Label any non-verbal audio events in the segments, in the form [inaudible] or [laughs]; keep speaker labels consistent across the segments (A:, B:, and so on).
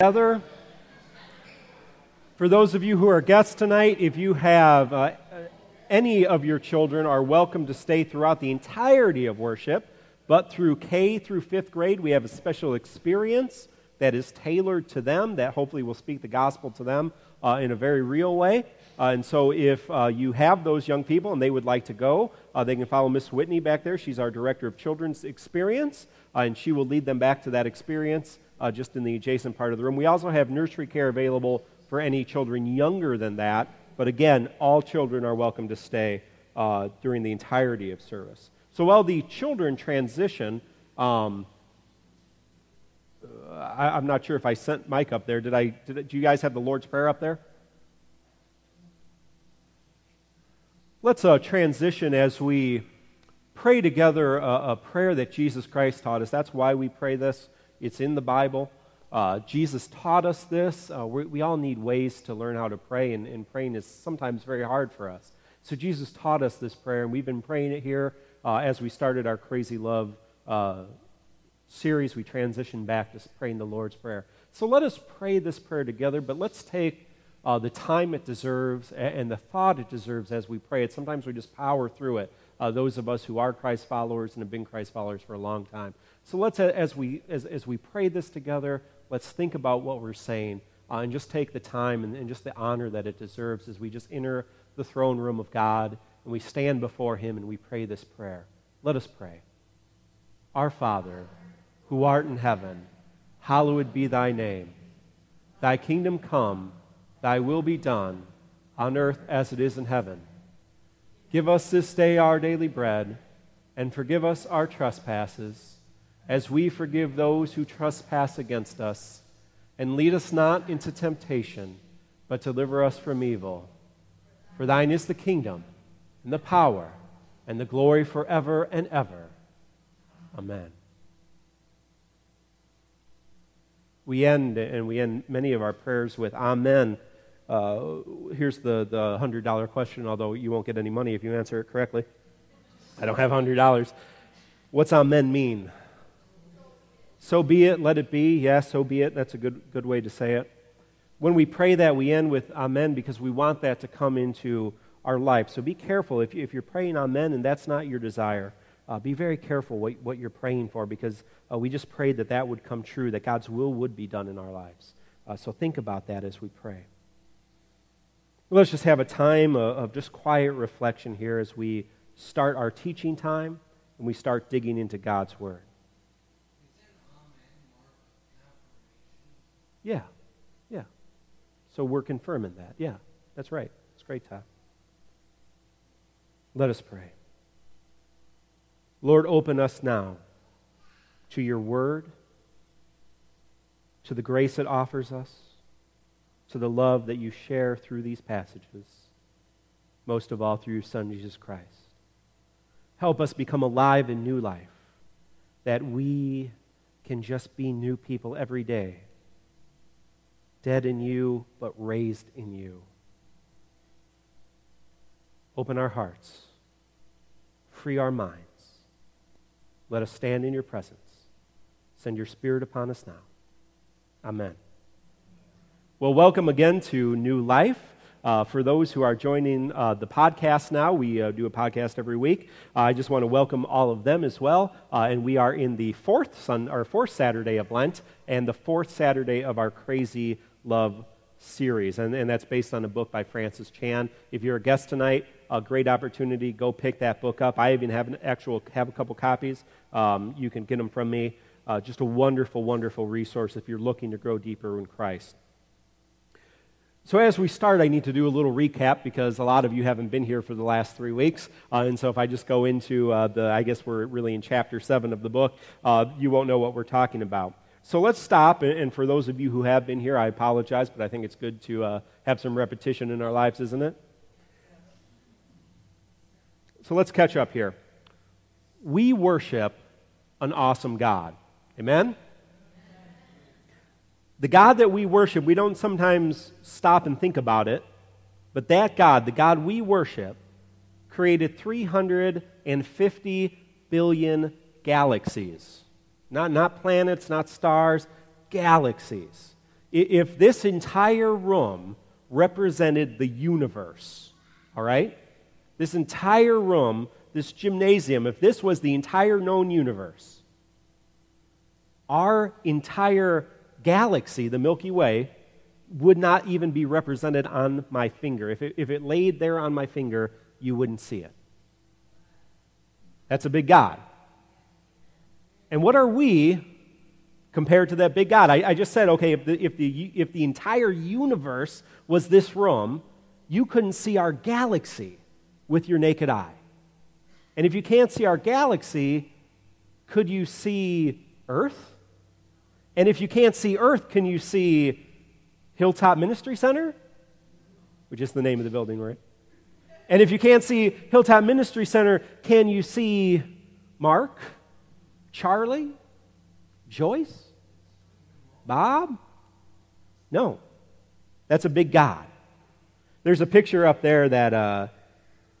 A: together. For those of you who are guests tonight, if you have uh, any of your children are welcome to stay throughout the entirety of worship, but through K through fifth grade, we have a special experience that is tailored to them that hopefully will speak the gospel to them uh, in a very real way. Uh, and so, if uh, you have those young people and they would like to go, uh, they can follow Miss Whitney back there. She's our director of children's experience, uh, and she will lead them back to that experience uh, just in the adjacent part of the room. We also have nursery care available for any children younger than that. But again, all children are welcome to stay uh, during the entirety of service. So while the children transition, um, I, am not sure if I sent Mike up there. Did I? Did, do you guys have the Lord's Prayer up there? Let's uh, transition as we pray together a, a prayer that Jesus Christ taught us. That's why we pray this. It's in the Bible. Uh, Jesus taught us this. Uh, we, we, all need ways to learn how to pray, and, and, praying is sometimes very hard for us. So Jesus taught us this prayer, and we've been praying it here uh, as we started our Crazy Love uh, series. We transitioned back to praying the Lord's Prayer. So let us pray this prayer together, but let's take uh, the time it deserves and the thought it deserves as we pray it. Sometimes we just power through it. Uh, those of us who are Christ followers and have been Christ followers for a long time. So let's, as we, as, as we pray this together, let's think about what we're saying uh, and just take the time and, and just the honor that it deserves as we just enter the throne room of God and we stand before Him and we pray this prayer. Let us pray. Our Father, who art in heaven, hallowed be thy name. Thy kingdom come, thy will be done, on earth as it is in heaven. Give us this day our daily bread, and forgive us our trespasses as we forgive those who trespass against us. And lead us not into temptation, but deliver us from evil. For thine is the kingdom, and the power, and the glory forever and ever. Amen. We end, and we end many of our prayers with Amen. Uh, here's the, the $100 question, although you won't get any money if you answer it correctly. I don't have $100. What's Amen mean? So be it, let it be. Yes, so be it. That's a good, good way to say it. When we pray that, we end with Amen because we want that to come into our life. So be careful. If, if you're praying Amen and that's not your desire, uh, be very careful what, what you're praying for because uh, we just prayed that that would come true, that God's will would be done in our lives. Uh, so think about that as we pray. Let's just have a time of, of just quiet reflection here as we start our teaching time and we start digging into God's Word. Yeah, yeah. So we're confirming that. Yeah, that's right. It's great, Todd. Let us pray. Lord, open us now to your word, to the grace it offers us, to the love that you share through these passages, most of all through your Son, Jesus Christ. Help us become alive in new life, that we can just be new people every day dead in you, but raised in you. Open our hearts, free our minds. Let us stand in your presence. Send your spirit upon us now. Amen. Well, welcome again to New Life. Uh, for those who are joining uh, the podcast now, we uh, do a podcast every week. Uh, I just want to welcome all of them as well. Uh, and we are in the fourth sun, or fourth Saturday of Lent, and the fourth Saturday of our crazy Love series. And, and that's based on a book by Francis Chan. If you're a guest tonight, a great opportunity. Go pick that book up. I even have an actual have a couple copies. Um, you can get them from me. Uh, just a wonderful, wonderful resource if you're looking to grow deeper in Christ. So, as we start, I need to do a little recap because a lot of you haven't been here for the last three weeks. Uh, and so, if I just go into uh, the, I guess we're really in chapter seven of the book, uh, you won't know what we're talking about. So let's stop. And for those of you who have been here, I apologize, but I think it's good to uh, have some repetition in our lives, isn't it? So let's catch up here. We worship an awesome God. Amen? The God that we worship, we don't sometimes stop and think about it, but that God, the God we worship, created 350 billion galaxies. Not, not planets, not stars, galaxies. If this entire room represented the universe, all right? This entire room, this gymnasium, if this was the entire known universe, our entire galaxy, the Milky Way, would not even be represented on my finger. If it, if it laid there on my finger, you wouldn't see it. That's a big God. And what are we compared to that big God? I, I just said, okay, if the, if, the, if the entire universe was this room, you couldn't see our galaxy with your naked eye. And if you can't see our galaxy, could you see Earth? And if you can't see Earth, can you see Hilltop Ministry Center? Which is the name of the building, right? And if you can't see Hilltop Ministry Center, can you see Mark, Charlie, Joyce, Bob? No. That's a big God. There's a picture up there that uh,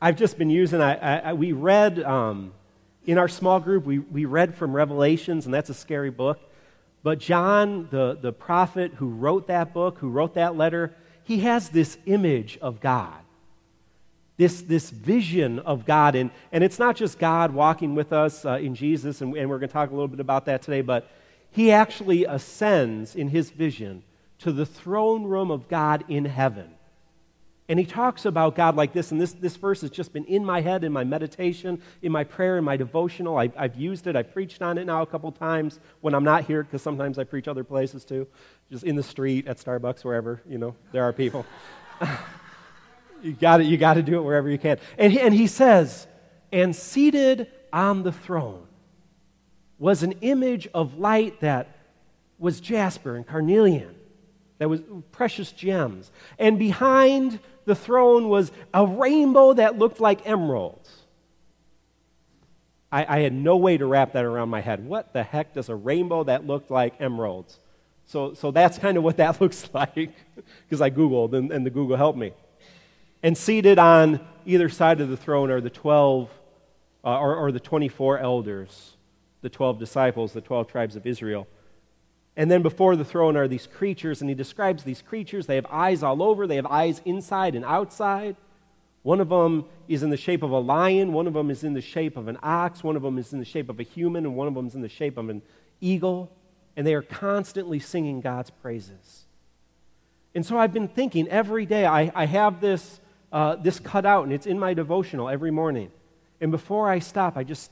A: I've just been using. I, I, we read um, in our small group, we, we read from Revelations, and that's a scary book. But John, the, the prophet who wrote that book, who wrote that letter, he has this image of God this, this vision of God. And, and it's not just God walking with us uh, in Jesus, and, and we're going to talk a little bit about that today, but he actually ascends in his vision to the throne room of God in heaven. And he talks about God like this, and this, this verse has just been in my head, in my meditation, in my prayer, in my devotional. I, have used it, I've preached on it now a couple times when I'm not here, because sometimes I preach other places too, just in the street, at Starbucks, wherever, you know, there are people. [laughs] You got you to do it wherever you can. And he, and he says, and seated on the throne was an image of light that was jasper and carnelian, that was precious gems. And behind the throne was a rainbow that looked like emeralds. I, I, had no way to wrap that around my head. What the heck does a rainbow that looked like emeralds? So, so that's kind of what that [laughs] looks like, because I Googled and, and the Google helped me. And seated on either side of the throne are the 12 uh, or, or the 24 elders, the 12 disciples, the 12 tribes of Israel. And then before the throne are these creatures, and he describes these creatures. They have eyes all over, they have eyes inside and outside. One of them is in the shape of a lion, one of them is in the shape of an ox, one of them is in the shape of a human, and one of them is in the shape of an eagle. And they are constantly singing God's praises. And so I've been thinking every day, I, I have this uh, this cut out, and it's in my devotional every morning. And before I stop, I just,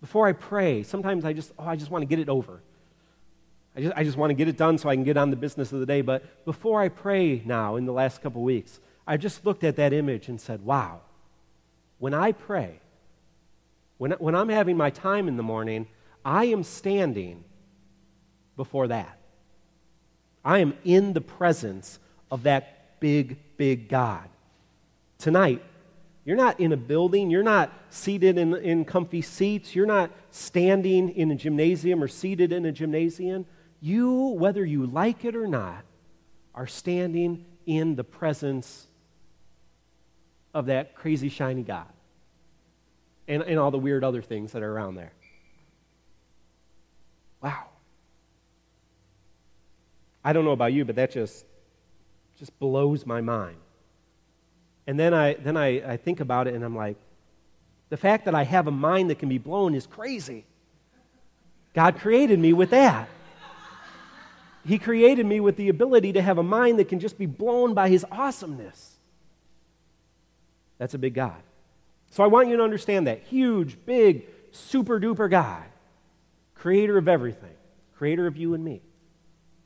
A: before I pray, sometimes I just, oh, I just want to get it over. I just, I just want to get it done so I can get on the business of the day. But before I pray now, in the last couple weeks, I just looked at that image and said, wow, when I pray, when, when I'm having my time in the morning, I am standing before that. I am in the presence of that big, big God tonight. You're not in a building. You're not seated in, in comfy seats. You're not standing in a gymnasium or seated in a gymnasium. You, whether you like it or not, are standing in the presence of that crazy, shiny God and, and all the weird other things that are around there. Wow. I don't know about you, but that just, just blows my mind. And then I, then I, I think about it and I'm like, the fact that I have a mind that can be blown is crazy. God created me with that. He created me with the ability to have a mind that can just be blown by His awesomeness. That's a big God. So I want you to understand that. Huge, big, super duper God, creator of everything, creator of you and me.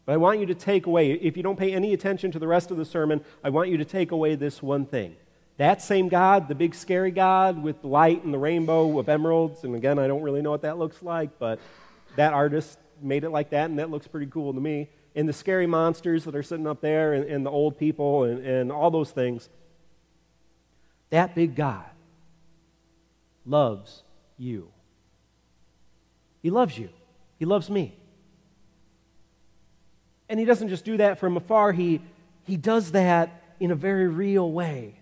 A: But I want you to take away, if you don't pay any attention to the rest of the sermon, I want you to take away this one thing. That same God, the big scary God with the light and the rainbow of emeralds, and again, I don't really know what that looks like, but that artist made it like that, and that looks pretty cool to me. And the scary monsters that are sitting up there, and, and the old people, and, and all those things. That big God loves you. He loves you. He loves me. And he doesn't just do that from afar, he, he does that in a very real way.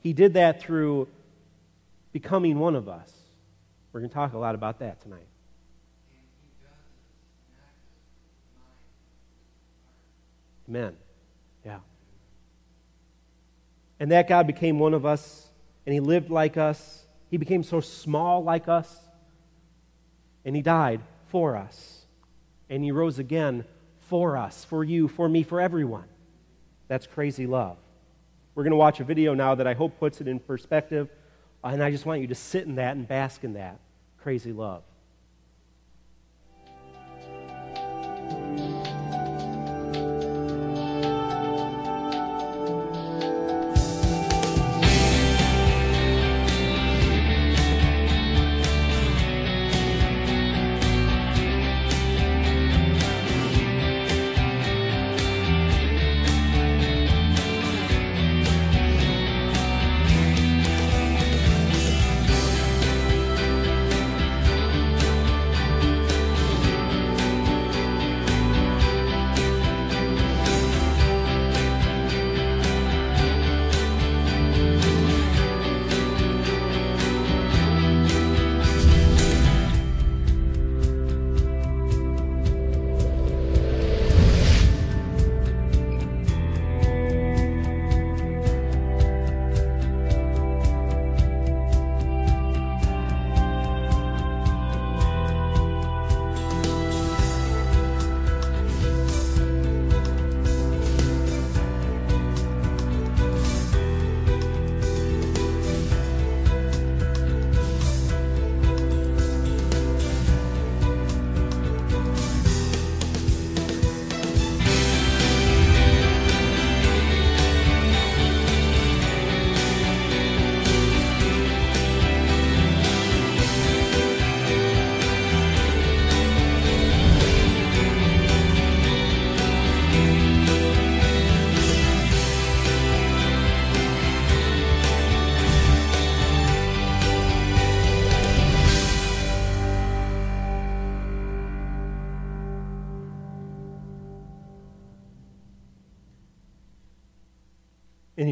A: He did that through becoming one of us. We're going to talk a lot about that tonight. Amen. Yeah. And that God became one of us, and He lived like us. He became so small like us, and He died for us. And He rose again for us, for you, for me, for everyone. That's crazy love. We're going to watch a video now that I hope puts it in perspective, and I just want you to sit in that and bask in that crazy love.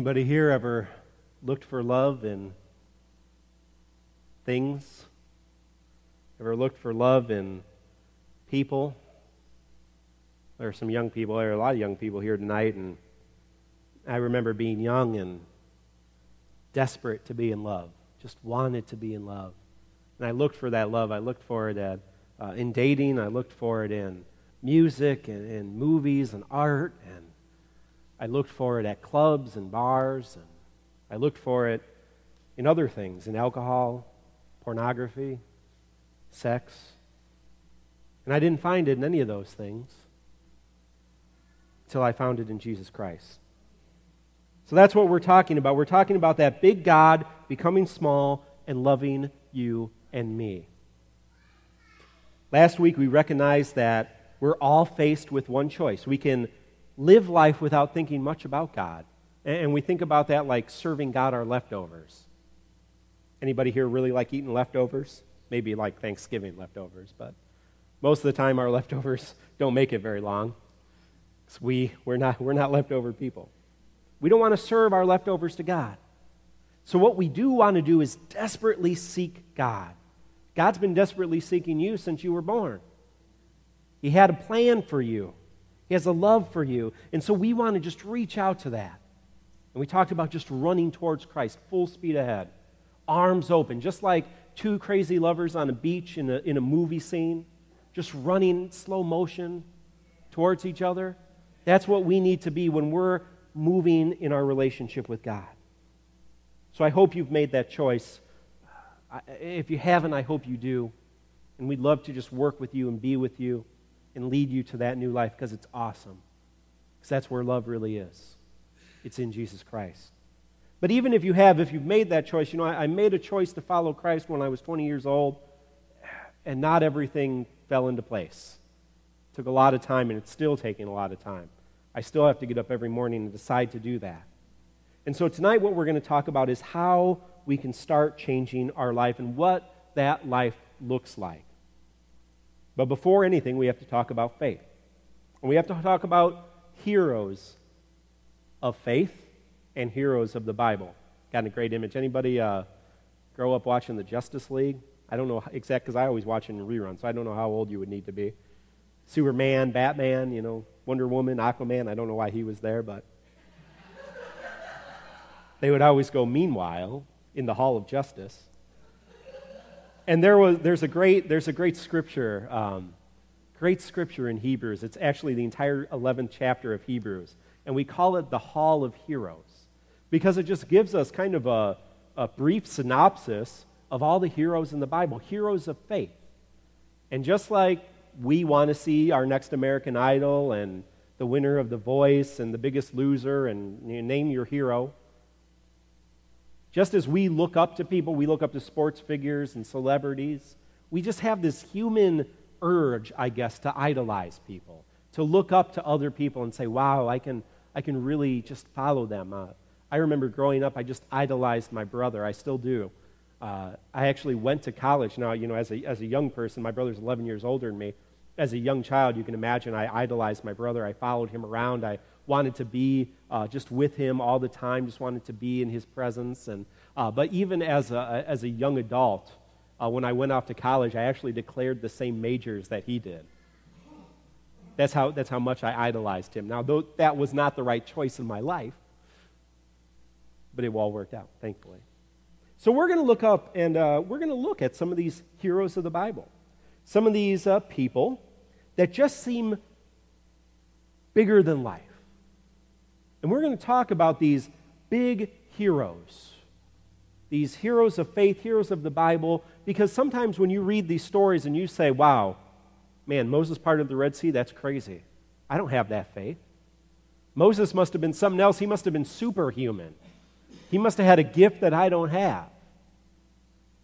A: Anybody here ever looked for love in things? Ever looked for love in people? There are some young people, there are a lot of young people here tonight, and I remember being young and desperate to be in love, just wanted to be in love. And I looked for that love. I looked for it at, uh, in dating, I looked for it in music and, and movies and art and I looked for it at clubs and bars, and I looked for it in other things, in alcohol, pornography, sex. And I didn't find it in any of those things until I found it in Jesus Christ. So that's what we're talking about. We're talking about that big God becoming small and loving you and me. Last week we recognized that we're all faced with one choice. We can live life without thinking much about God. And we think about that like serving God our leftovers. Anybody here really like eating leftovers? Maybe like Thanksgiving leftovers, but most of the time our [laughs] leftovers don't make it very long. We, we're, not, we're not leftover people. We don't want to serve our leftovers to God. So, what we do want to do is desperately seek God. God's been desperately seeking you since you were born. He had a plan for you. He has a love for you. And so we want to just reach out to that. And we talked about just running towards Christ, full speed ahead, arms open, just like two crazy lovers on a beach in a, in a movie scene, just running slow motion towards each other. That's what we need to be when we're moving in our relationship with God. So I hope you've made that choice. If you haven't, I hope you do. And we'd love to just work with you and be with you and lead you to that new life because it's awesome. Because that's where love really is. It's in Jesus Christ. But even if you have, if you've made that choice, you know, I, I made a choice to follow Christ when I was 20 years old, and not everything fell into place. It took a lot of time, and it's still taking a lot of time. I still have to get up every morning and decide to do that. And so tonight, what we're going to talk about is how we can start changing our life and what that life looks like. But before anything, we have to talk about faith. And we have to talk about heroes of faith and heroes of the Bible. Got a great image. Anybody uh, grow up watching the Justice League? I don't know exact because I always watch it in reruns, so I don't know how old you would need to be. Superman, Batman, you know, Wonder Woman, Aquaman. I don't know why he was there, but [laughs] they would always go, meanwhile, in the Hall of Justice. And there was, there's, a great, there's a great scripture, um, great scripture in Hebrews. It's actually the entire 11th chapter of Hebrews. And we call it the Hall of Heroes because it just gives us kind of a, a brief synopsis of all the heroes in the Bible, heroes of faith. And just like we want to see our next American Idol and the winner of The Voice and the biggest loser and you name your hero, just as we look up to people, we look up to sports figures and celebrities, we just have this human urge, I guess, to idolize people, to look up to other people and say, wow, I can, I can really just follow them. Uh, I remember growing up, I just idolized my brother. I still do. Uh, I actually went to college. Now, you know, as a, as a young person, my brother's 11 years older than me. As a young child, you can imagine I idolized my brother. I followed him around. I wanted to be uh, just with him all the time, just wanted to be in his presence. And, uh, but even as a, as a young adult, uh, when I went off to college, I actually declared the same majors that he did. That's how, that's how much I idolized him. Now, though that was not the right choice in my life, but it all worked out, thankfully. So we're going to look up and uh, we're going to look at some of these heroes of the Bible, some of these uh, people that just seem bigger than life. And we're going to talk about these big heroes, these heroes of faith, heroes of the Bible, because sometimes when you read these stories and you say, wow, man, Moses parted the Red Sea, that's crazy. I don't have that faith. Moses must have been something else. He must have been superhuman. He must have had a gift that I don't have.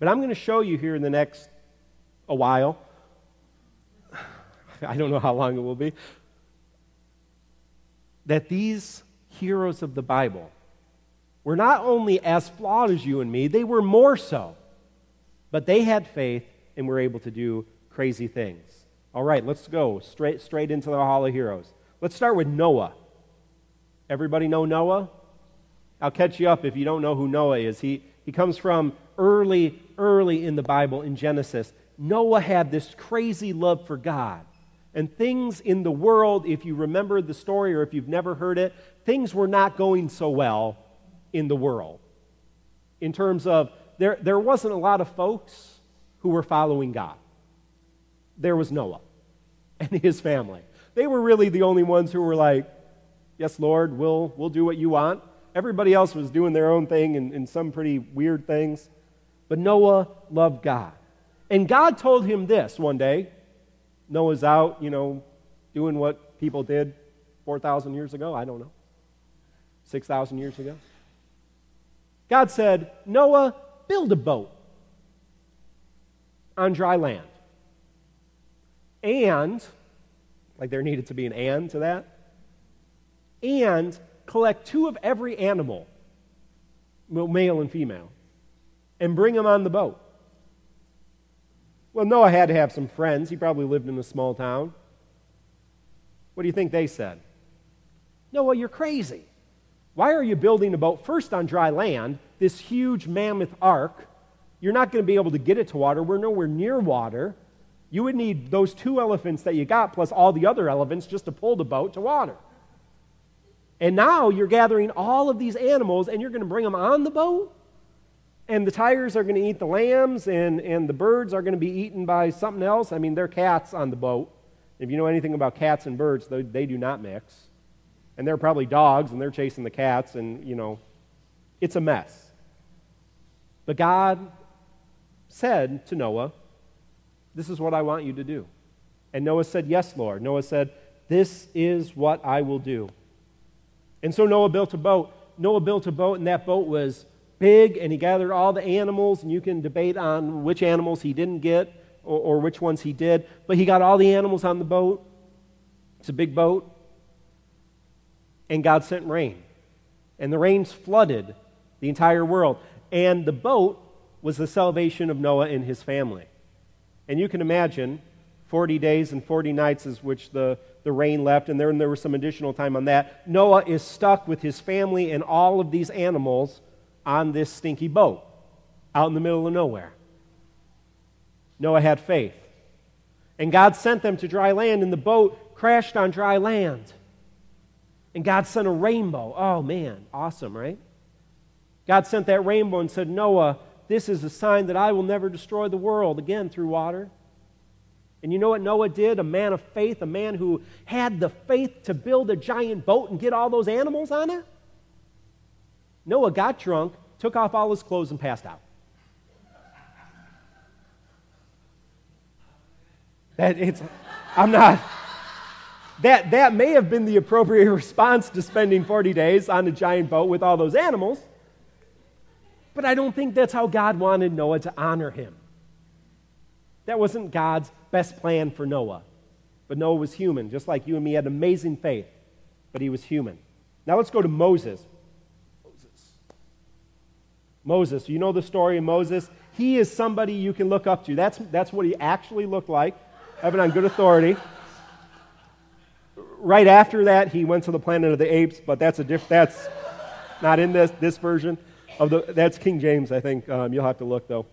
A: But I'm going to show you here in the next a while. [laughs] I don't know how long it will be. That these heroes of the Bible were not only as flawed as you and me, they were more so. But they had faith and were able to do crazy things. All right, let's go straight, straight into the Hall of Heroes. Let's start with Noah. Everybody know Noah? I'll catch you up if you don't know who Noah is. He, he comes from early, early in the Bible in Genesis. Noah had this crazy love for God. And things in the world, if you remember the story or if you've never heard it, things were not going so well in the world. In terms of, there, there wasn't a lot of folks who were following God. There was Noah [laughs] and his family. They were really the only ones who were like, Yes, Lord, we'll, we'll do what you want. Everybody else was doing their own thing and, and some pretty weird things. But Noah loved God. And God told him this one day. Noah's out, you know, doing what people did 4,000 years ago. I don't know. 6,000 years ago. God said, Noah, build a boat on dry land. And, like there needed to be an and to that, and collect two of every animal, male and female, and bring them on the boat. Well, Noah had to have some friends. He probably lived in a small town. What do you think they said? Noah, you're crazy. Why are you building a boat first on dry land, this huge mammoth ark? You're not going to be able to get it to water. We're nowhere near water. You would need those two elephants that you got plus all the other elephants just to pull the boat to water. And now you're gathering all of these animals and you're going to bring them on the boat? And the tigers are going to eat the lambs and, and the birds are going to be eaten by something else? I mean, they're cats on the boat. If you know anything about cats and birds, they, they do not mix. And they're probably dogs and they're chasing the cats and, you know, it's a mess. But God said to Noah, This is what I want you to do. And Noah said, Yes, Lord. Noah said, This is what I will do. And so Noah built a boat. Noah built a boat, and that boat was big, and he gathered all the animals, and you can debate on which animals he didn't get or, or which ones he did, but he got all the animals on the boat. It's a big boat. And God sent rain. And the rains flooded the entire world. And the boat was the salvation of Noah and his family. And you can imagine 40 days and 40 nights is which the the rain left, and then there was some additional time on that. Noah is stuck with his family and all of these animals on this stinky boat out in the middle of nowhere. Noah had faith. And God sent them to dry land, and the boat crashed on dry land. And God sent a rainbow. Oh, man, awesome, right? God sent that rainbow and said, Noah, this is a sign that I will never destroy the world again through water. And you know what Noah did? A man of faith, a man who had the faith to build a giant boat and get all those animals on it. Noah got drunk, took off all his clothes, and passed out. That it's, I'm not. That, that may have been the appropriate [laughs] response to spending 40 days on a giant boat with all those animals, but I don't think that's how God wanted Noah to honor him. That wasn't God's best plan for Noah. But Noah was human, just like you and me had amazing faith, but he was human. Now let's go to Moses. Moses. You know the story of Moses? He is somebody you can look up to. That's, that's what he actually looked like. Evan on good authority. Right after that, he went to the planet of the apes, but that's a diff- that's not in this, this version of the that's King James, I think. Um, you'll have to look though.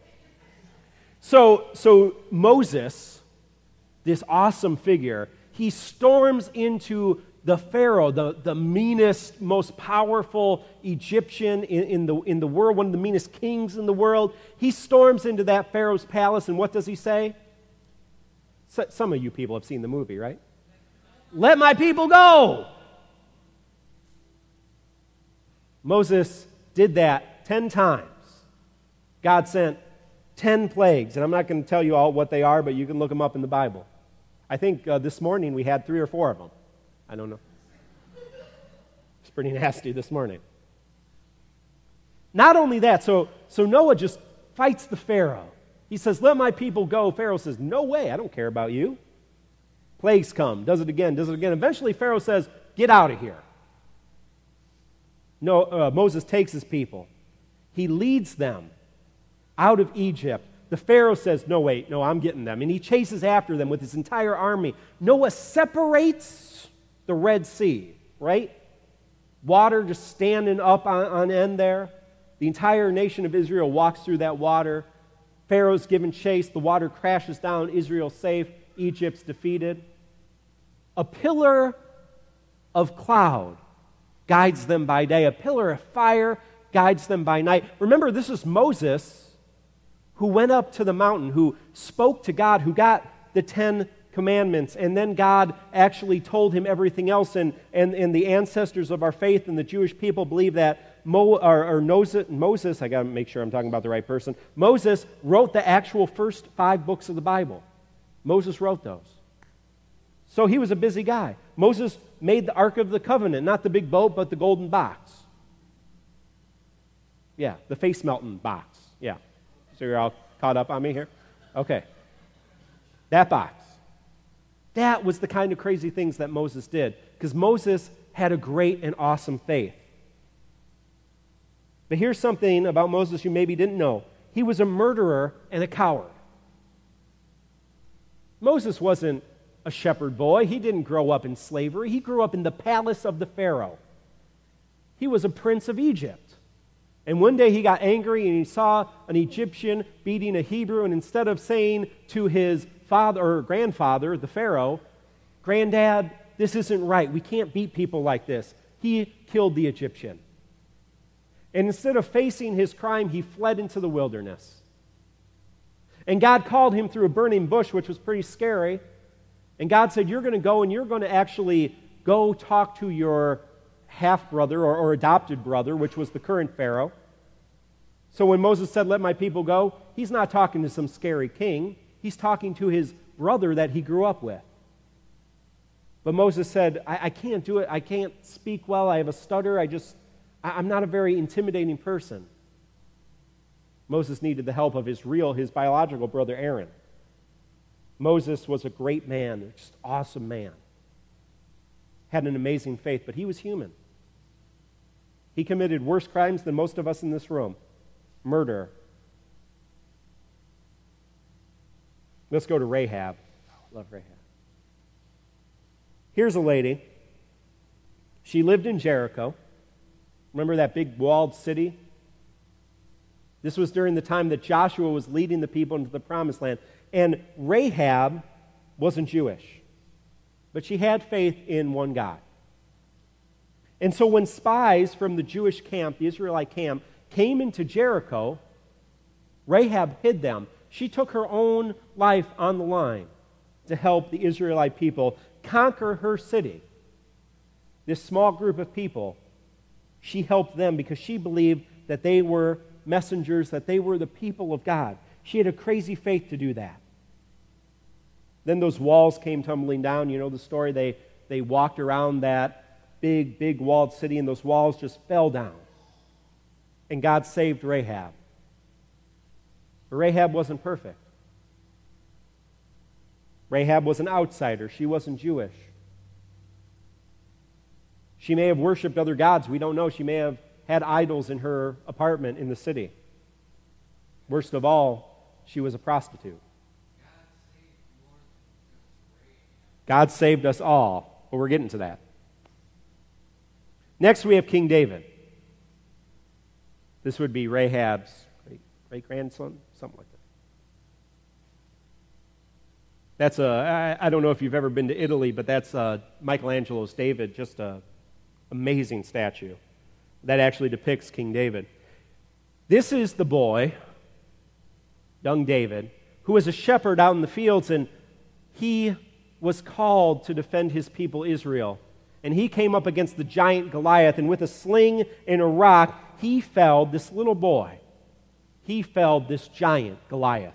A: So, so Moses, this awesome figure, he storms into the Pharaoh, the, the meanest, most powerful Egyptian in, in, the, in the world, one of the meanest kings in the world. He storms into that Pharaoh's palace, and what does he say? So, some of you people have seen the movie, right? Let my people go. Moses did that 10 times. God sent 10 plagues, and I'm not going to tell you all what they are, but you can look them up in the Bible. I think uh, this morning we had three or four of them. I don't know. It's pretty nasty this morning. Not only that, so, so Noah just fights the Pharaoh. He says, Let my people go. Pharaoh says, No way, I don't care about you. Plagues come, does it again, does it again. Eventually, Pharaoh says, Get out of here. No, uh, Moses takes his people. He leads them out of Egypt. The Pharaoh says, No, wait, no, I'm getting them. And he chases after them with his entire army. Noah separates the Red Sea, right? Water just standing up on, on end there. The entire nation of Israel walks through that water. Pharaoh's given chase. The water crashes down. Israel's safe. Egypt's defeated. A pillar of cloud guides them by day, a pillar of fire guides them by night. Remember, this is Moses who went up to the mountain, who spoke to God, who got the Ten Commandments, and then God actually told him everything else. And, and, and the ancestors of our faith and the Jewish people believe that Mo, or, or Moses, I got to make sure I'm talking about the right person, Moses wrote the actual first five books of the Bible. Moses wrote those. So he was a busy guy. Moses made the Ark of the Covenant, not the big boat, but the golden box. Yeah, the face melting box. Yeah. So you're all caught up on me here? Okay. That box. That was the kind of crazy things that Moses did because Moses had a great and awesome faith. But here's something about Moses you maybe didn't know he was a murderer and a coward. Moses wasn't a shepherd boy, he didn't grow up in slavery, he grew up in the palace of the Pharaoh. He was a prince of Egypt. And one day he got angry and he saw an Egyptian beating a Hebrew, and instead of saying to his father or grandfather, the Pharaoh, Granddad, this isn't right. We can't beat people like this. He killed the Egyptian. And instead of facing his crime, he fled into the wilderness. And God called him through a burning bush, which was pretty scary. And God said, You're going to go and you're going to actually go talk to your half brother or, or adopted brother, which was the current Pharaoh. So when Moses said, Let my people go, he's not talking to some scary king. He's talking to his brother that he grew up with. But Moses said, I, I can't do it. I can't speak well. I have a stutter. I just, I, I'm not a very intimidating person. Moses needed the help of his real, his biological brother Aaron. Moses was a great man, just awesome man. Had an amazing faith, but he was human. He committed worse crimes than most of us in this room murder. Let's go to Rahab. Love Rahab. Here's a lady. She lived in Jericho. Remember that big walled city? This was during the time that Joshua was leading the people into the promised land. And Rahab wasn't Jewish. but she had faith in one God. And so when spies from the Jewish camp, the Israelite camp, came into Jericho, Rahab hid them. She took her own life on the line to help the Israelite people conquer her city. This small group of people, she helped them because she believed that they were messengers, that they were the people of God. She had a crazy faith to do that. Then those walls came tumbling down. You know the story. They, they walked around that big, big walled city, and those walls just fell down. And God saved Rahab. But Rahab wasn't perfect. Rahab was an outsider, she wasn't Jewish. She may have worshiped other gods. We don't know. She may have had idols in her apartment in the city. Worst of all, she was a prostitute. God saved us all, but we're getting to that. Next, we have King David. This would be Rahab's great grandson, something like that. That's a, I, I don't know if you've ever been to Italy, but that's uh, Michelangelo's David, just an amazing statue that actually depicts King David. This is the boy, young David, who was a shepherd out in the fields, and he was called to defend his people Israel. And he came up against the giant Goliath, and with a sling and a rock, he felled this little boy. He felled this giant Goliath.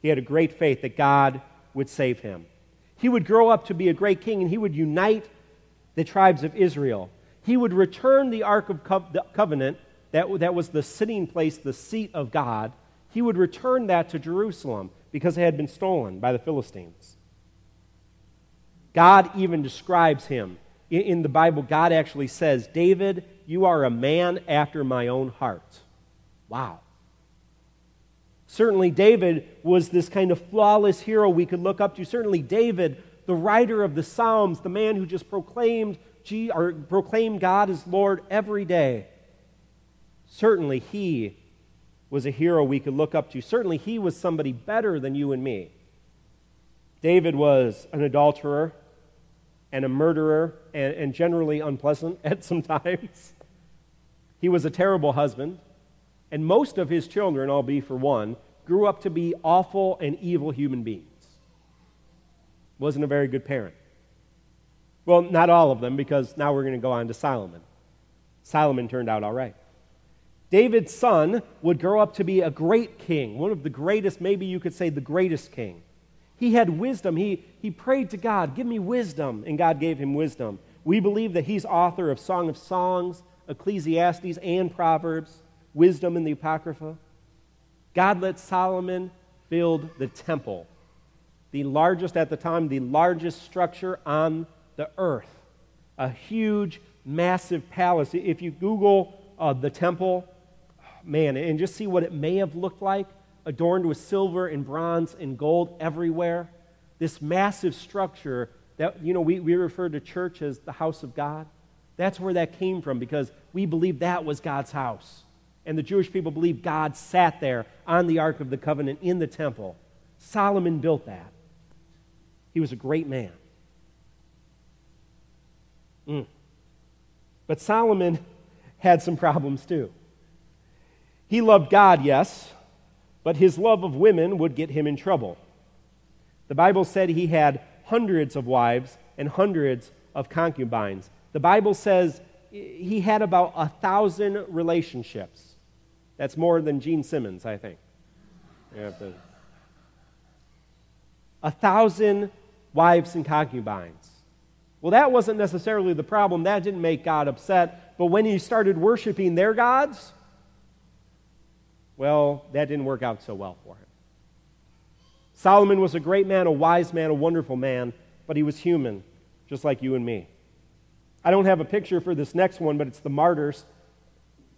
A: He had a great faith that God would save him. He would grow up to be a great king, and he would unite the tribes of Israel. He would return the Ark of Co- the Covenant, that, that was the sitting place, the seat of God. He would return that to Jerusalem because it had been stolen by the Philistines. God even describes him. In, in the Bible, God actually says, David, you are a man after my own heart. Wow. Certainly, David was this kind of flawless hero we could look up to. Certainly, David, the writer of the Psalms, the man who just proclaimed, or proclaimed God as Lord every day. Certainly, he was a hero we could look up to. Certainly, he was somebody better than you and me. David was an adulterer and a murderer and, and generally unpleasant [laughs] at some times. He was a terrible husband, and most of his children, I'll be for one, grew up to be awful and evil human beings. Wasn't a very good parent. Well, not all of them, because now we're going to go on to Solomon. Solomon turned out all right. David's son would grow up to be a great king, one of the greatest, maybe you could say the greatest king. He had wisdom. He, he prayed to God, Give me wisdom, and God gave him wisdom. We believe that he's author of Song of Songs, Ecclesiastes, and Proverbs, wisdom in the Apocrypha. God let Solomon build the temple, the largest at the time, the largest structure on the earth. A huge, massive palace. If you Google uh, the temple, man, and just see what it may have looked like, adorned with silver and bronze and gold everywhere. This massive structure that, you know, we, we refer to church as the house of God. That's where that came from because we believe that was God's house. And the Jewish people believed God sat there on the Ark of the Covenant in the temple. Solomon built that. He was a great man. Mm. But Solomon [laughs] had some problems too. He loved God, yes, but his love of women would get him in trouble. The Bible said he had hundreds of wives and hundreds of concubines. The Bible says he had about a thousand relationships. That's more than Gene Simmons, I think. A thousand wives and concubines. Well, that wasn't necessarily the problem. That didn't make God upset. But when he started worshiping their gods, well, that didn't work out so well for him. Solomon was a great man, a wise man, a wonderful man, but he was human, just like you and me. I don't have a picture for this next one, but it's the martyrs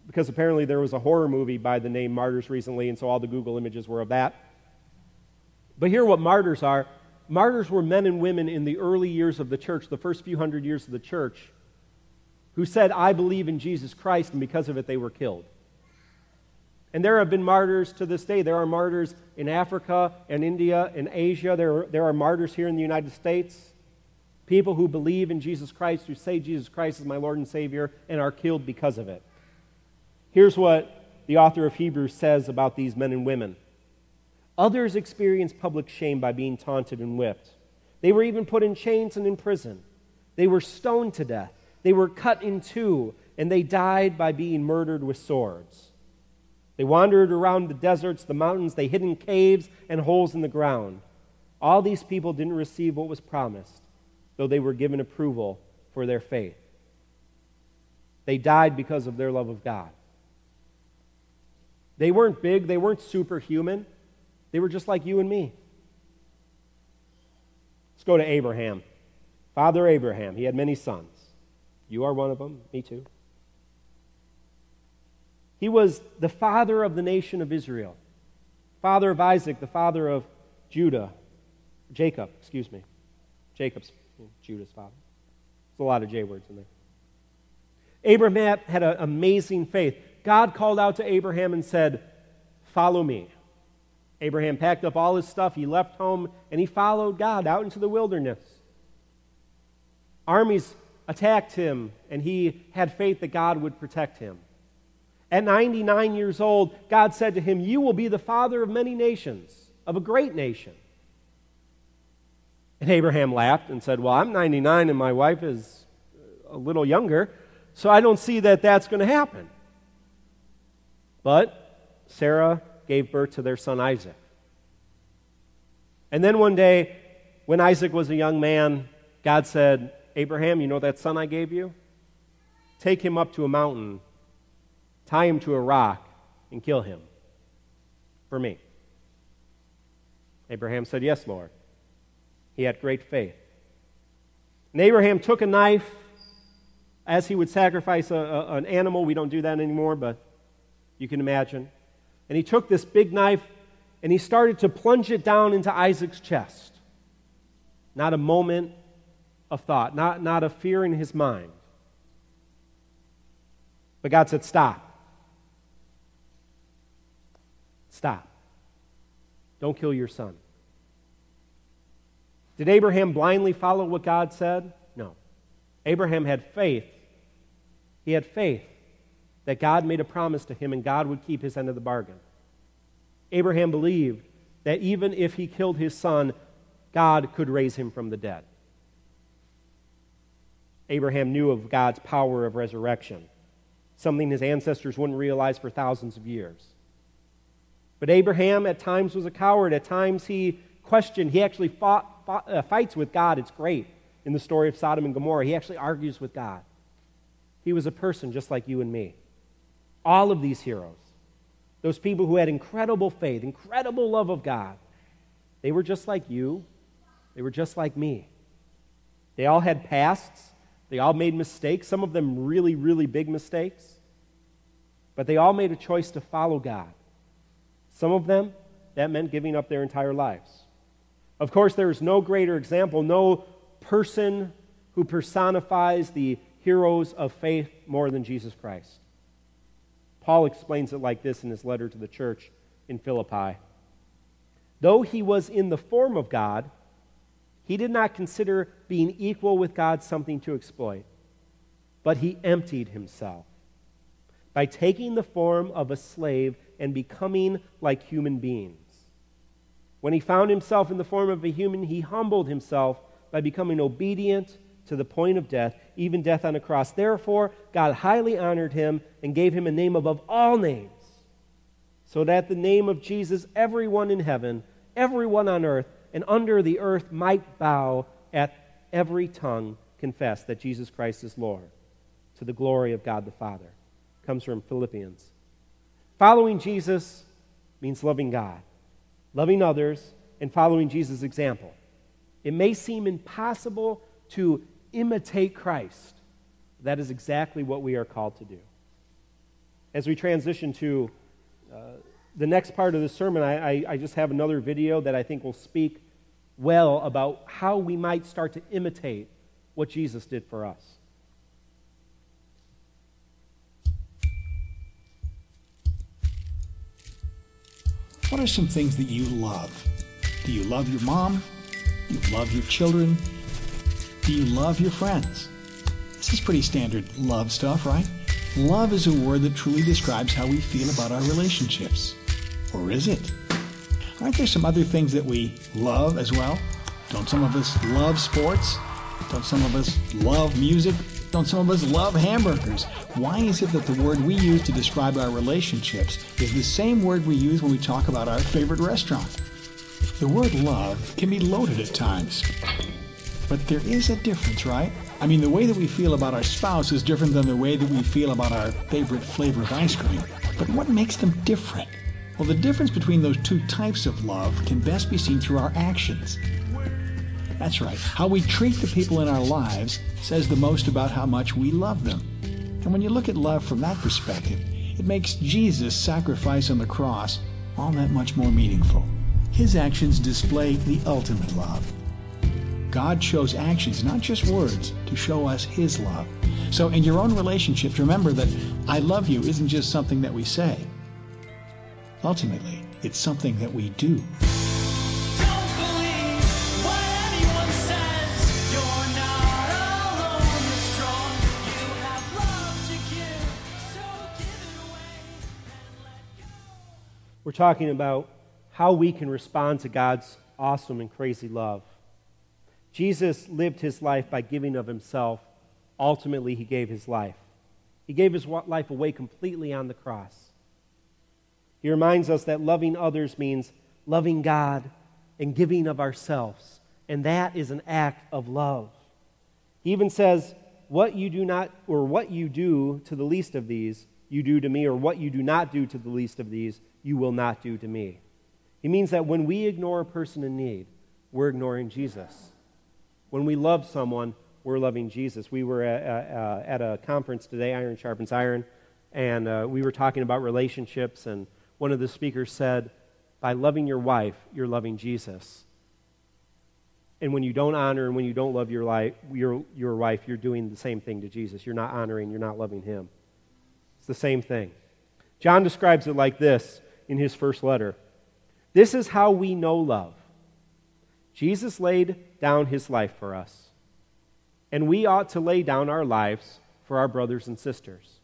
A: because apparently there was a horror movie by the name Martyrs recently, and so all the Google images were of that. But here, what martyrs are martyrs were men and women in the early years of the church, the first few hundred years of the church, who said, I believe in Jesus Christ, and because of it, they were killed. And there have been martyrs to this day. There are martyrs in Africa and India and Asia. There there are martyrs here in the United States. People who believe in Jesus Christ, who say Jesus Christ is my Lord and Savior, and are killed because of it. Here's what the author of Hebrews says about these men and women Others experienced public shame by being taunted and whipped. They were even put in chains and in prison. They were stoned to death. They were cut in two, and they died by being murdered with swords. They wandered around the deserts, the mountains, they hid in caves and holes in the ground. All these people didn't receive what was promised, though they were given approval for their faith. They died because of their love of God. They weren't big, they weren't superhuman, they were just like you and me. Let's go to Abraham. Father Abraham, he had many sons. You are one of them, me too. He was the father of the nation of Israel, father of Isaac, the father of Judah, Jacob, excuse me. Jacob's Judah's father. There's a lot of J words in there. Abraham had an amazing faith. God called out to Abraham and said, Follow me. Abraham packed up all his stuff, he left home, and he followed God out into the wilderness. Armies attacked him, and he had faith that God would protect him. At 99 years old, God said to him, You will be the father of many nations, of a great nation. And Abraham laughed and said, Well, I'm 99 and my wife is a little younger, so I don't see that that's going to happen. But Sarah gave birth to their son Isaac. And then one day, when Isaac was a young man, God said, Abraham, you know that son I gave you? Take him up to a mountain, tie him to a rock, and kill him for me. Abraham said, Yes, Lord. He had great faith. And Abraham took a knife as he would sacrifice a, a, an animal. We don't do that anymore, but you can imagine. And he took this big knife and he started to plunge it down into Isaac's chest. Not a moment of thought, not, not a fear in his mind. But God said, Stop. Stop. Don't kill your son. Did Abraham blindly follow what God said? No. Abraham had faith. He had faith that God made a promise to him and God would keep his end of the bargain. Abraham believed that even if he killed his son, God could raise him from the dead. Abraham knew of God's power of resurrection, something his ancestors wouldn't realize for thousands of years. But Abraham at times was a coward. At times he questioned. He actually fought uh, fights with God. It's great in the story of Sodom and Gomorrah. He actually argues with God. He was a person just like you and me. All of these heroes, those people who had incredible faith, incredible love of God, they were just like you. They were just like me. They all had pasts. They all made mistakes, some of them really, really big mistakes. But they all made a choice to follow God. Some of them, that meant giving up their entire lives. Of course, there is no greater example, no person who personifies the heroes of faith more than Jesus Christ. Paul explains it like this in his letter to the church in Philippi. Though he was in the form of God, he did not consider being equal with God something to exploit, but he emptied himself by taking the form of a slave and becoming like human beings. When he found himself in the form of a human, he humbled himself by becoming obedient to the point of death, even death on a cross. Therefore, God highly honored him and gave him a name above all names, so that the name of Jesus, everyone in heaven, everyone on earth, and under the earth might bow at every tongue confess that Jesus Christ is Lord, to the glory of God the Father. Comes from Philippians. Following Jesus means loving God loving others, and following Jesus' example. It may seem impossible to imitate Christ. That is exactly what we are called to do. As we transition to uh, the next part of the sermon, I, I, I just have another video that I think will speak well about how we might start to imitate what Jesus did for us.
B: What are some things that you love? Do you love your mom? Do you love your children? Do you love your friends? This is pretty standard love stuff, right? Love is a word that truly describes how we feel about our relationships. Or is it? Aren't there some other things that we love as well? Don't some of us love sports? Don't some of us love music? Don't some of us love hamburgers? Why is it that the word we use to describe our relationships is the same word we use when we talk about our favorite restaurant? The word love can be loaded at times. But there is a difference, right? I mean, the way that we feel about our spouse is different than the way that we feel about our favorite flavor of ice cream. But what makes them different? Well, the difference between those two types of love can best be seen through our actions. That's right. How we treat the people in our lives says the most about how much we love them. And when you look at love from that perspective, it makes Jesus' sacrifice on the cross all that much more meaningful. His actions display the ultimate love. God chose actions, not just words, to show us His love. So in your own relationships, remember that I love you isn't just something that we say. Ultimately, it's something that we do.
A: We're talking about how we can respond to God's awesome and crazy love. Jesus lived his life by giving of himself. Ultimately, he gave his life. He gave his life away completely on the cross. He reminds us that loving others means loving God and giving of ourselves. And that is an act of love. He even says, What you do not, or what you do to the least of these, you do to me, or what you do not do to the least of these, you will not do to me. He means that when we ignore a person in need, we're ignoring Jesus. When we love someone, we're loving Jesus. We were at, uh, at a conference today, Iron Sharpens Iron, and uh, we were talking about relationships, and one of the speakers said, By loving your wife, you're loving Jesus. And when you don't honor and when you don't love your, life, your, your wife, you're doing the same thing to Jesus. You're not honoring, you're not loving him. It's the same thing. John describes it like this in his first letter. This is how we know love. Jesus laid down his life for us, and we ought to lay down our lives for our brothers and sisters.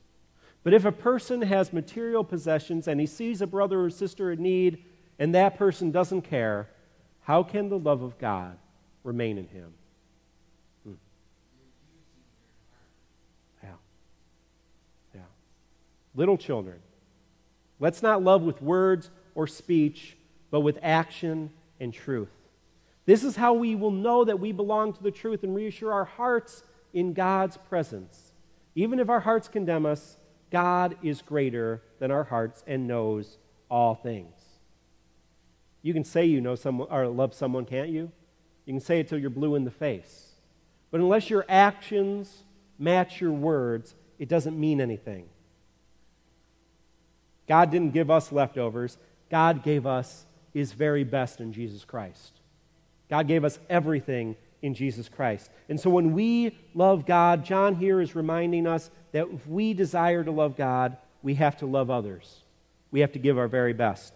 A: But if a person has material possessions and he sees a brother or sister in need, and that person doesn't care, how can the love of God remain in him? Hmm. Yeah. Yeah. Little children, Let's not love with words or speech, but with action and truth. This is how we will know that we belong to the truth and reassure our hearts in God's presence. Even if our hearts condemn us, God is greater than our hearts and knows all things. You can say you know someone or love someone, can't you? You can say it till you're blue in the face. But unless your actions match your words, it doesn't mean anything. God didn't give us leftovers. God gave us his very best in Jesus Christ. God gave us everything in Jesus Christ. And so when we love God, John here is reminding us that if we desire to love God, we have to love others. We have to give our very best.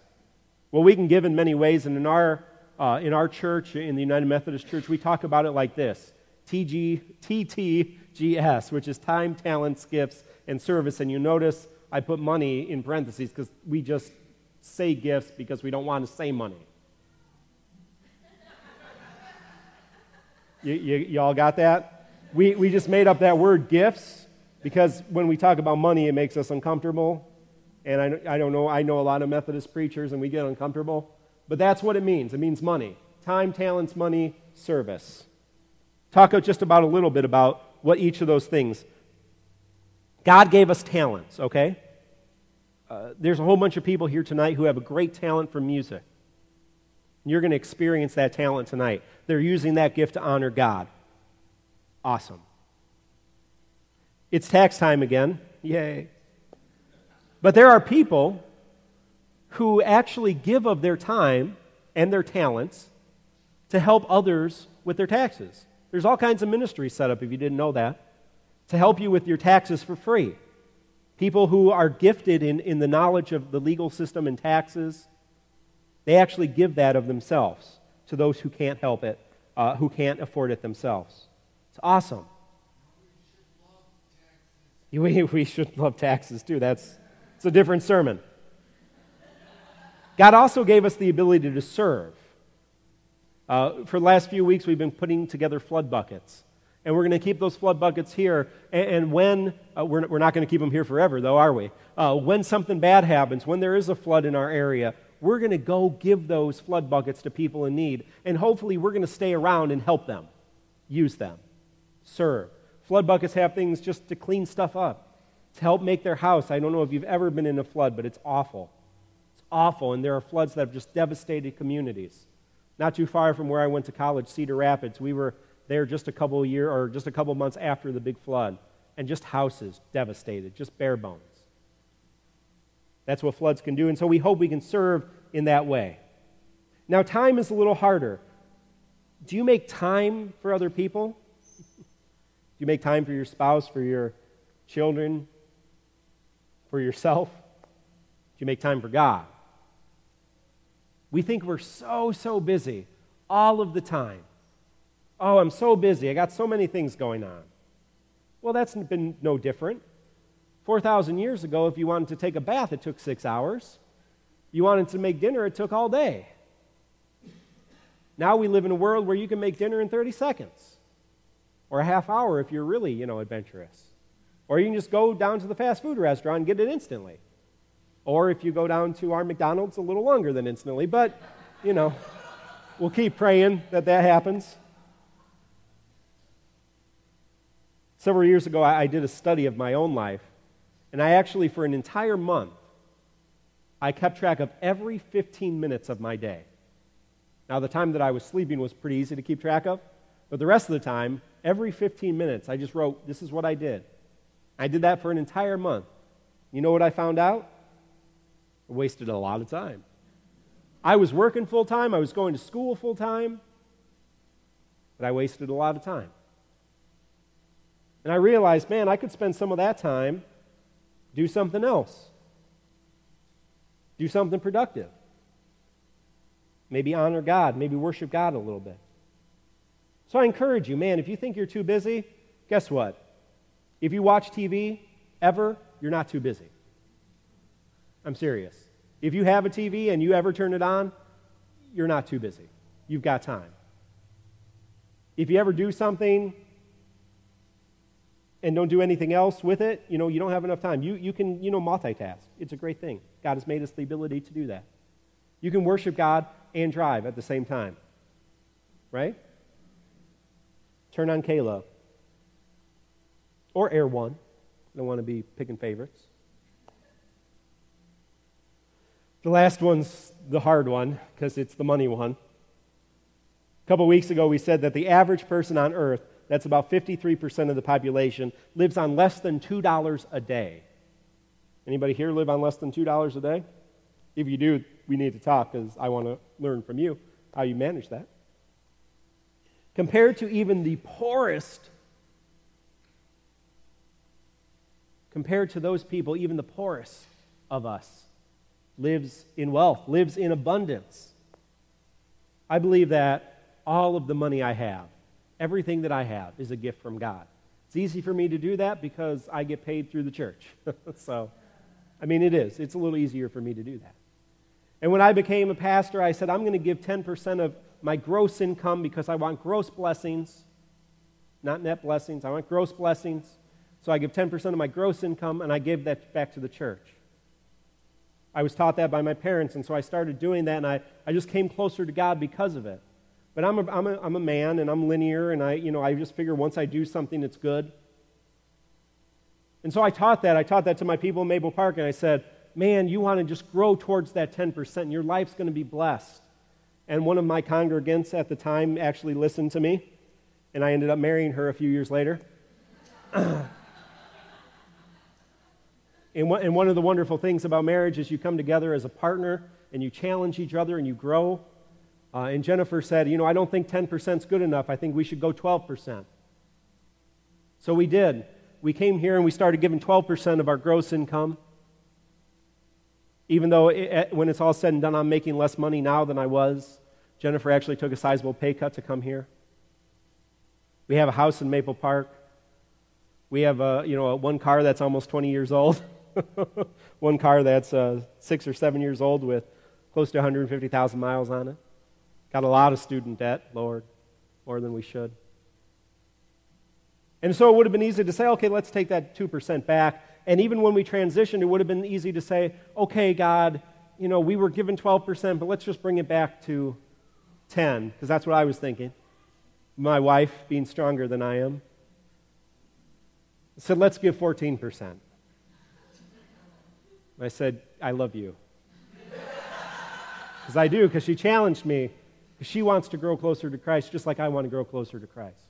A: Well, we can give in many ways, and in our, uh, in our church, in the United Methodist Church, we talk about it like this TG, TTGS, which is time, talents, gifts, and service. And you notice I put money in parentheses because we just say gifts because we don't want to say money. You, you, all got that? We, we just made up that word gifts because when we talk about money, it makes us uncomfortable. And I, I don't know, I know a lot of Methodist preachers and we get uncomfortable. But that's what it means. It means money time, talents, money, service. Talk just about a little bit about what each of those things God gave us talents, okay? Uh, there's a whole bunch of people here tonight who have a great talent for music. You're going to experience that talent tonight. They're using that gift to honor God. Awesome. It's tax time again. Yay. But there are people who actually give of their time and their talents to help others with their taxes. There's all kinds of ministries set up if you didn't know that to help you with your taxes for free. People who are gifted in, in the knowledge of the legal system and taxes, they actually give that of themselves to those who can't help it, uh, who can't afford it themselves. It's awesome. We, we should love taxes too. That's it's a different sermon. God also gave us the ability to serve. Uh, for the last few weeks, we've been putting together flood buckets. And we're going to keep those flood buckets here. And, and when, uh, we're, we're not going to keep them here forever, though, are we? Uh, when something bad happens, when there is a flood in our area, we're going to go give those flood buckets to people in need. And hopefully, we're going to stay around and help them, use them, serve. Flood buckets have things just to clean stuff up, to help make their house. I don't know if you've ever been in a flood, but it's awful. It's awful, and there are floods that have just devastated communities. Not too far from where I went to college, Cedar Rapids, we were there just a couple year or just a couple months after the big flood, and just houses devastated, just bare bones. That's what floods can do, and so we hope we can serve in that way. Now, time is a little harder. Do you make time for other people? [laughs] Do you make time for your spouse, for your children, for yourself? Do you make time for God? We think we're so, so busy all of the time. Oh, I'm so busy. I got so many things going on. Well, that's been no different. 4,000 years ago, if you wanted to take a bath, it took six hours. You wanted to make dinner, it took all day. Now we live in a world where you can make dinner in 30 seconds or a half hour if you're really, you know, adventurous. Or you can just go down to the fast food restaurant and get it instantly. Or if you go down to our McDonald's, a little longer than instantly. But, you know, we'll keep praying that that happens. Several years ago, I did a study of my own life, and I actually, for an entire month, I kept track of every 15 minutes of my day. Now, the time that I was sleeping was pretty easy to keep track of, but the rest of the time, every 15 minutes, I just wrote, This is what I did. I did that for an entire month. You know what I found out? I wasted a lot of time. I was working full time, I was going to school full time, but I wasted a lot of time. And I realized, man, I could spend some of that time do something else. Do something productive. Maybe honor God, maybe worship God a little bit. So I encourage you, man, if you think you're too busy, guess what? If you watch TV ever, you're not too busy. I'm serious. If you have a TV and you ever turn it on, you're not too busy. You've got time. If you ever do something and don't do anything else with it, you know, you don't have enough time. You, you can, you know, multitask. It's a great thing. God has made us the ability to do that. You can worship God and drive at the same time. Right? Turn on K-LOVE. Or Air One. I don't want to be picking favorites. The last one's the hard one because it's the money one. A couple weeks ago, we said that the average person on earth, that's about 53% of the population, lives on less than $2 a day. Anybody here live on less than $2 a day? If you do, we need to talk because I want to learn from you how you manage that compared to even the poorest, compared to those people, even the poorest of us lives in wealth, lives in abundance. I believe that all of the money I have, everything that I have, is a gift from God. It's easy for me to do that because I get paid through the church. [laughs] so, I mean, it is. It's a little easier for me to do that. And when I became a pastor, I said, I'm going to give 10% of my gross income because I want gross blessings, not net blessings. I want gross blessings. So I give 10% of my gross income and I give that back to the church. I was taught that by my parents, and so I started doing that, and I, I just came closer to God because of it. But I'm a, I'm, a, I'm a man, and I'm linear, and I, you know, I just figure once I do something, it's good. And so I taught that. I taught that to my people in Maple Park, and I said, man, you want to just grow towards that 10%, and your life's going to be blessed. And one of my congregants at the time actually listened to me, and I ended up marrying her a few years later. and, one, and one of the wonderful things about marriage is you come together as a partner and you challenge each other and you grow. Uh, and Jennifer said, You know, I don't think 10% is good enough. I think we should go 12%. So we did. We came here and we started giving 12% of our gross income. Even though it, when it's all said and done, I'm making less money now than I was. Jennifer actually took a sizable pay cut to come here. We have a house in Maple Park. We have a, you know, a, one car that's almost 20 years old. [laughs] one car that's uh, six or seven years old with close to 150,000 miles on it. Got a lot of student debt, Lord, more than we should. And so it would have been easy to say, okay, let's take that 2% back. And even when we transitioned, it would have been easy to say, okay, God, you know, we were given 12%, but let's just bring it back to 10, because that's what I was thinking. My wife being stronger than I am said, let's give 14%. I said, I love you. Because I do, because she challenged me. She wants to grow closer to Christ just like I want to grow closer to Christ.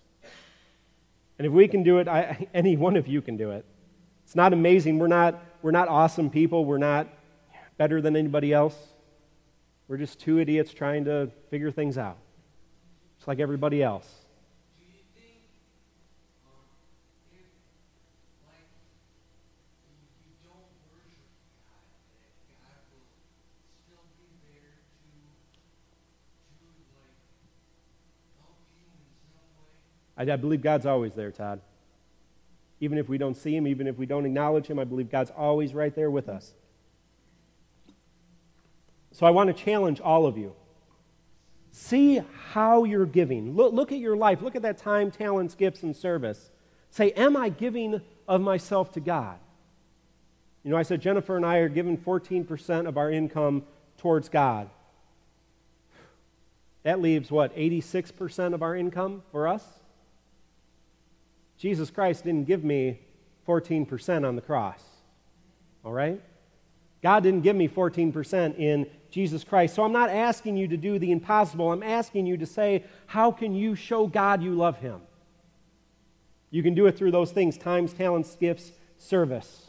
A: And if we can do it, I, [laughs] any one of you can do it. It's not amazing. We're not, we're not awesome people. We're not better than anybody else. We're just two idiots trying to figure things out, just like everybody else. I, I believe God's always there, Todd. Even if we don't see him, even if we don't acknowledge him, I believe God's always right there with us. So I want to challenge all of you. See how you're giving. Look, look at your life. Look at that time, talents, gifts, and service. Say, Am I giving of myself to God? You know, I said Jennifer and I are giving 14% of our income towards God. That leaves what, 86% of our income for us? Jesus Christ didn't give me 14% on the cross. All right? God didn't give me 14% in Jesus Christ. So I'm not asking you to do the impossible. I'm asking you to say, how can you show God you love him? You can do it through those things times, talents, gifts, service.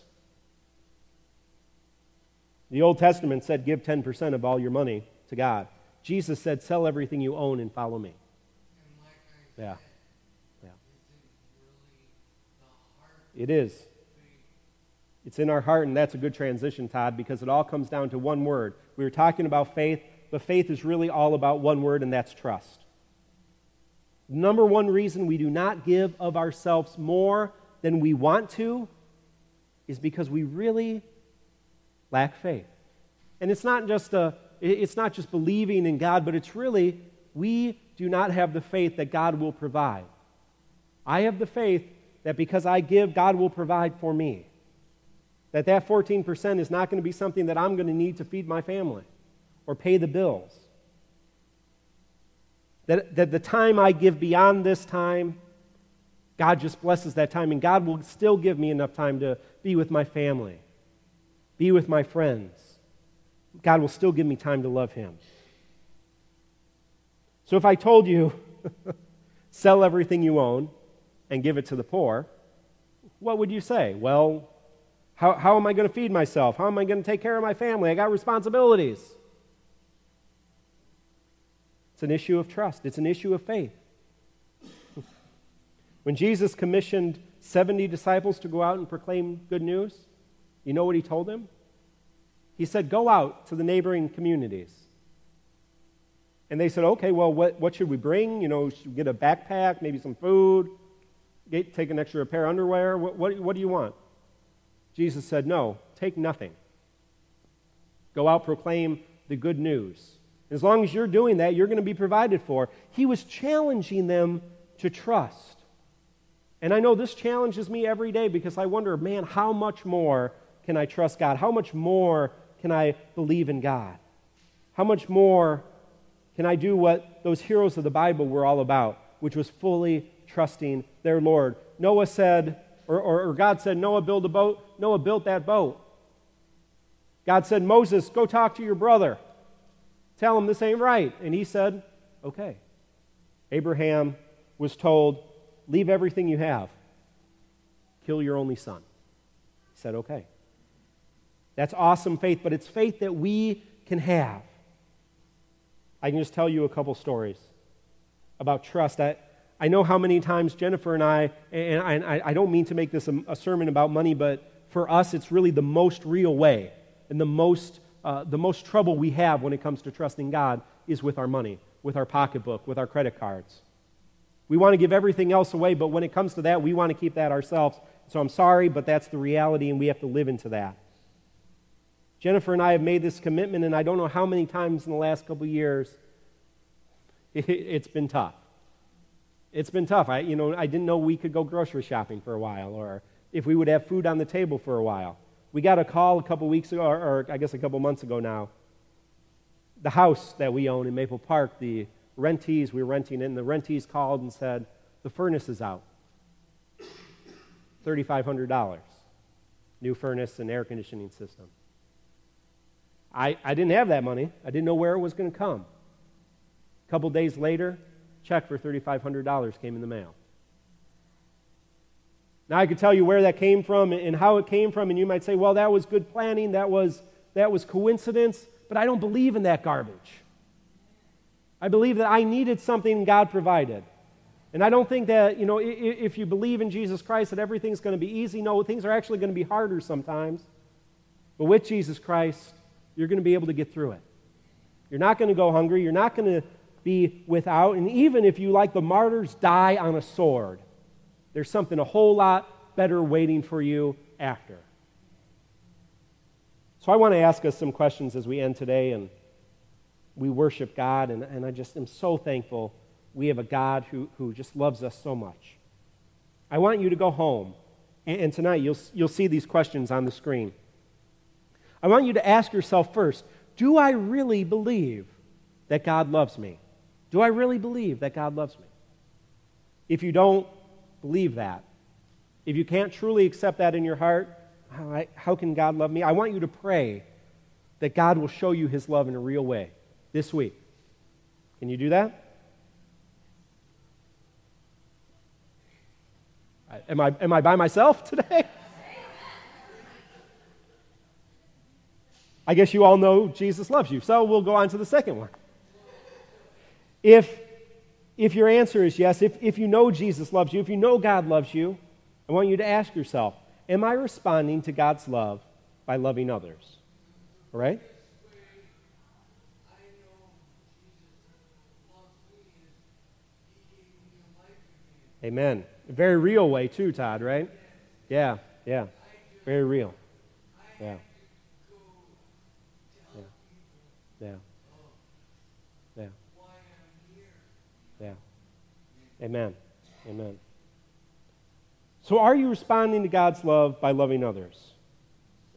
A: The Old Testament said, give 10% of all your money to God. Jesus said, sell everything you own and follow me. Yeah. It is. It's in our heart, and that's a good transition, Todd, because it all comes down to one word. We were talking about faith, but faith is really all about one word, and that's trust. Number one reason we do not give of ourselves more than we want to is because we really lack faith. And it's not just a it's not just believing in God, but it's really we do not have the faith that God will provide. I have the faith that because I give, God will provide for me. That that 14% is not going to be something that I'm going to need to feed my family or pay the bills. That, that the time I give beyond this time, God just blesses that time, and God will still give me enough time to be with my family, be with my friends. God will still give me time to love Him. So if I told you, [laughs] sell everything you own, and give it to the poor, what would you say? Well, how, how am I going to feed myself? How am I going to take care of my family? I got responsibilities. It's an issue of trust, it's an issue of faith. When Jesus commissioned 70 disciples to go out and proclaim good news, you know what he told them? He said, Go out to the neighboring communities. And they said, Okay, well, what, what should we bring? You know, should we get a backpack, maybe some food? Take an extra pair of underwear? What, what, what do you want? Jesus said, No, take nothing. Go out, proclaim the good news. As long as you're doing that, you're going to be provided for. He was challenging them to trust. And I know this challenges me every day because I wonder, man, how much more can I trust God? How much more can I believe in God? How much more can I do what those heroes of the Bible were all about, which was fully trusting their Lord. Noah said, or, or, or, God said, Noah, build a boat. Noah built that boat. God said, Moses, go talk to your brother. Tell him this ain't right. And he said, okay. Abraham was told, leave everything you have, kill your only son. He said, okay. That's awesome faith, but it's faith that we can have. I can just tell you a couple stories about trust. I, I know how many times Jennifer and I, and I, I don't mean to make this a, a, sermon about money, but for us, it's really the most real way and the most, uh, the most trouble we have when it comes to trusting God is with our money, with our pocketbook, with our credit cards. We want to give everything else away, but when it comes to that, we want to keep that ourselves. So I'm sorry, but that's the reality, and we have to live into that. Jennifer and I have made this commitment, and I don't know how many times in the last couple years [laughs] it's been tough. It's been tough. I, you know, I didn't know we could go grocery shopping for a while, or if we would have food on the table for a while. We got a call a couple weeks ago, or, or I guess a couple months ago now. The house that we own in Maple Park, the rentees, we were renting it, and the rentees called and said, the furnace is out. $3,500. New furnace and air conditioning system. I, I didn't have that money. I didn't know where it was going to come. A couple days later, check for $3,500 came in the mail. Now, I could tell you where that came from and how it came from, and you might say, well, that was good planning, that was, that was coincidence, but I don't believe in that garbage. I believe that I needed something God provided. And I don't think that, you know, if you believe in Jesus Christ, that everything's going to be easy. No, things are actually going to be harder sometimes. But with Jesus Christ, you're going to be able to get through it. You're not going to go hungry. You're not going to be without. And even if you, like the martyrs, die on a sword, there's something a whole lot better waiting for you after. So I want to ask us some questions as we end today and we worship God. And, and I just am so thankful we have a God who, who just loves us so much. I want you to go home. And, and tonight you'll, you'll see these questions on the screen. I want you to ask yourself first do I really believe that God loves me? Do I really believe that God loves me? If you don't believe that, if you can't truly accept that in your heart, how, can God love me? I want you to pray that God will show you his love in a real way this week. Can you do that? Am I, am I by myself [laughs] today? I guess you all know Jesus loves you. So we'll go on to the second one. If, if your answer is yes, if, if you know Jesus loves you, if you know God loves you, I want you to ask yourself Am I responding to God's love by loving others? All right? Amen. A very real way, too, Todd, right? Yeah, yeah. Very real. Yeah. Yeah. Yeah. Yeah. Amen. Amen. So, are you responding to God's love by loving others?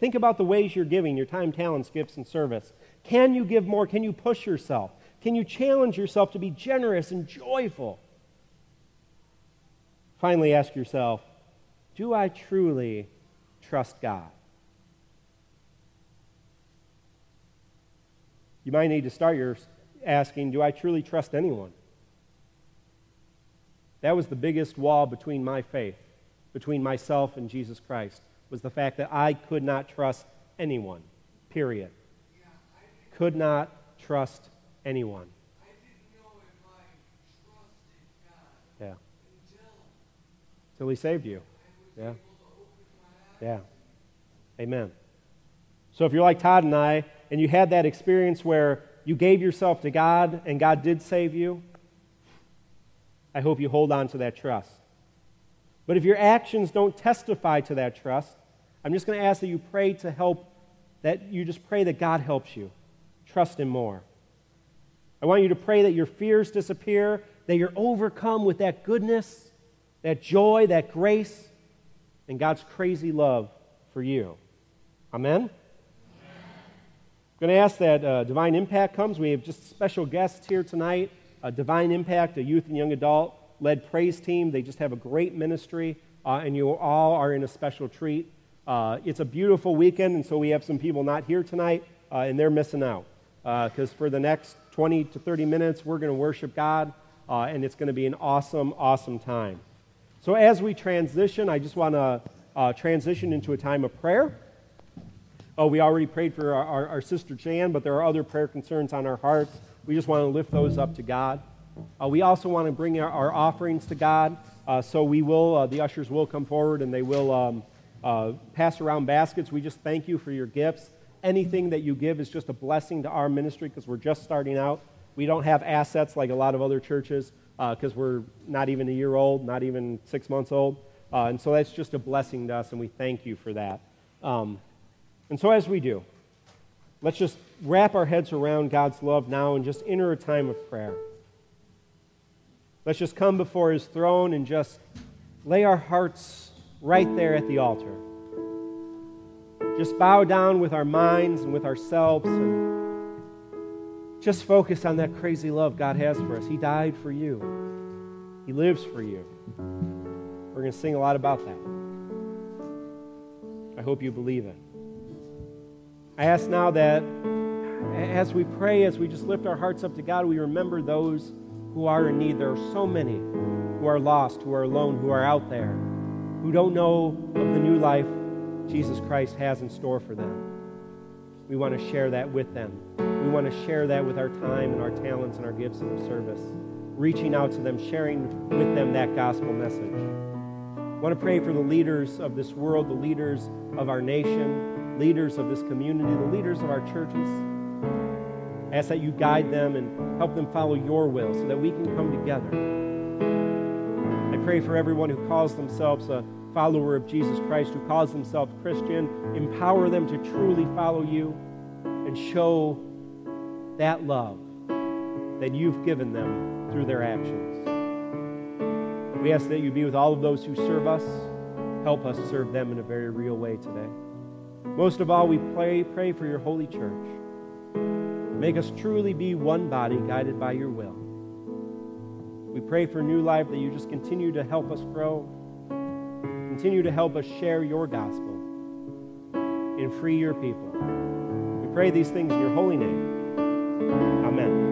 A: Think about the ways you're giving your time, talents, gifts, and service. Can you give more? Can you push yourself? Can you challenge yourself to be generous and joyful? Finally, ask yourself Do I truly trust God? You might need to start your asking, Do I truly trust anyone? That was the biggest wall between my faith, between myself and Jesus Christ, was the fact that I could not trust anyone, period. Could not trust anyone. Yeah. Until he saved you. Yeah. Yeah. Amen. So if you're like Todd and I, and you had that experience where you gave yourself to God and God did save you, I hope you hold on to that trust. But if your actions don't testify to that trust, I'm just going to ask that you pray to help, that you just pray that God helps you. Trust Him more. I want you to pray that your fears disappear, that you're overcome with that goodness, that joy, that grace, and God's crazy love for you. Amen? I'm going to ask that uh, Divine Impact comes. We have just special guests here tonight. Uh, Divine Impact, a youth and young adult led praise team. They just have a great ministry, uh, and you all are in a special treat. Uh, it's a beautiful weekend, and so we have some people not here tonight, uh, and they're missing out. Because uh, for the next 20 to 30 minutes, we're going to worship God, and it's going to be an awesome, awesome time. So as we transition, I just want to transition into a time of prayer. Oh, we already prayed for our, our, our, sister Jan, but there are other prayer concerns on our hearts. We just want to lift those up to God. Uh, we also want to bring our, our offerings to God. Uh, so we will, uh, the ushers will come forward and they will um, uh, pass around baskets. We just thank you for your gifts. Anything that you give is just a blessing to our ministry because we're just starting out. We don't have assets like a lot of other churches. because uh, we're not even a year old, not even six months old. Uh, and so that's just a blessing to us, and we thank you for that. Um, and so as we do, let's just wrap our heads around God's love now and just enter a time of prayer. Let's just come before his throne and just lay our hearts right there at the altar. Just bow down with our minds and with ourselves and just focus on that crazy love God has for us. He died for you, He lives for you. We're going to sing a lot about that. I hope you believe it. I ask now that as we pray, as we just lift our hearts up to God, we remember those who are in need. There are so many who are lost, who are alone, who are out there, who don't know of the new life Jesus Christ has in store for them. We want to share that with them. We want to share that with our time and our talents and our gifts of service, reaching out to them, sharing with them that gospel message. I want to pray for the leaders of this world, the leaders of our nation, leaders of this community, the leaders of our churches. I ask that you guide them and help them follow your will so that we can come together. I pray for everyone who calls themselves a follower of Jesus Christ, who calls themselves Christian. Empower them to truly follow you and show that love that you've given them through their actions. We ask that you be with all of those who serve us. Help us serve them in a very real way today. Most of all, we pray, pray for your holy church. Make us truly be one body guided by your will. We pray for new life that you just continue to help us grow Continue to help us share your gospel and free your people. We pray these things in your holy name. Amen.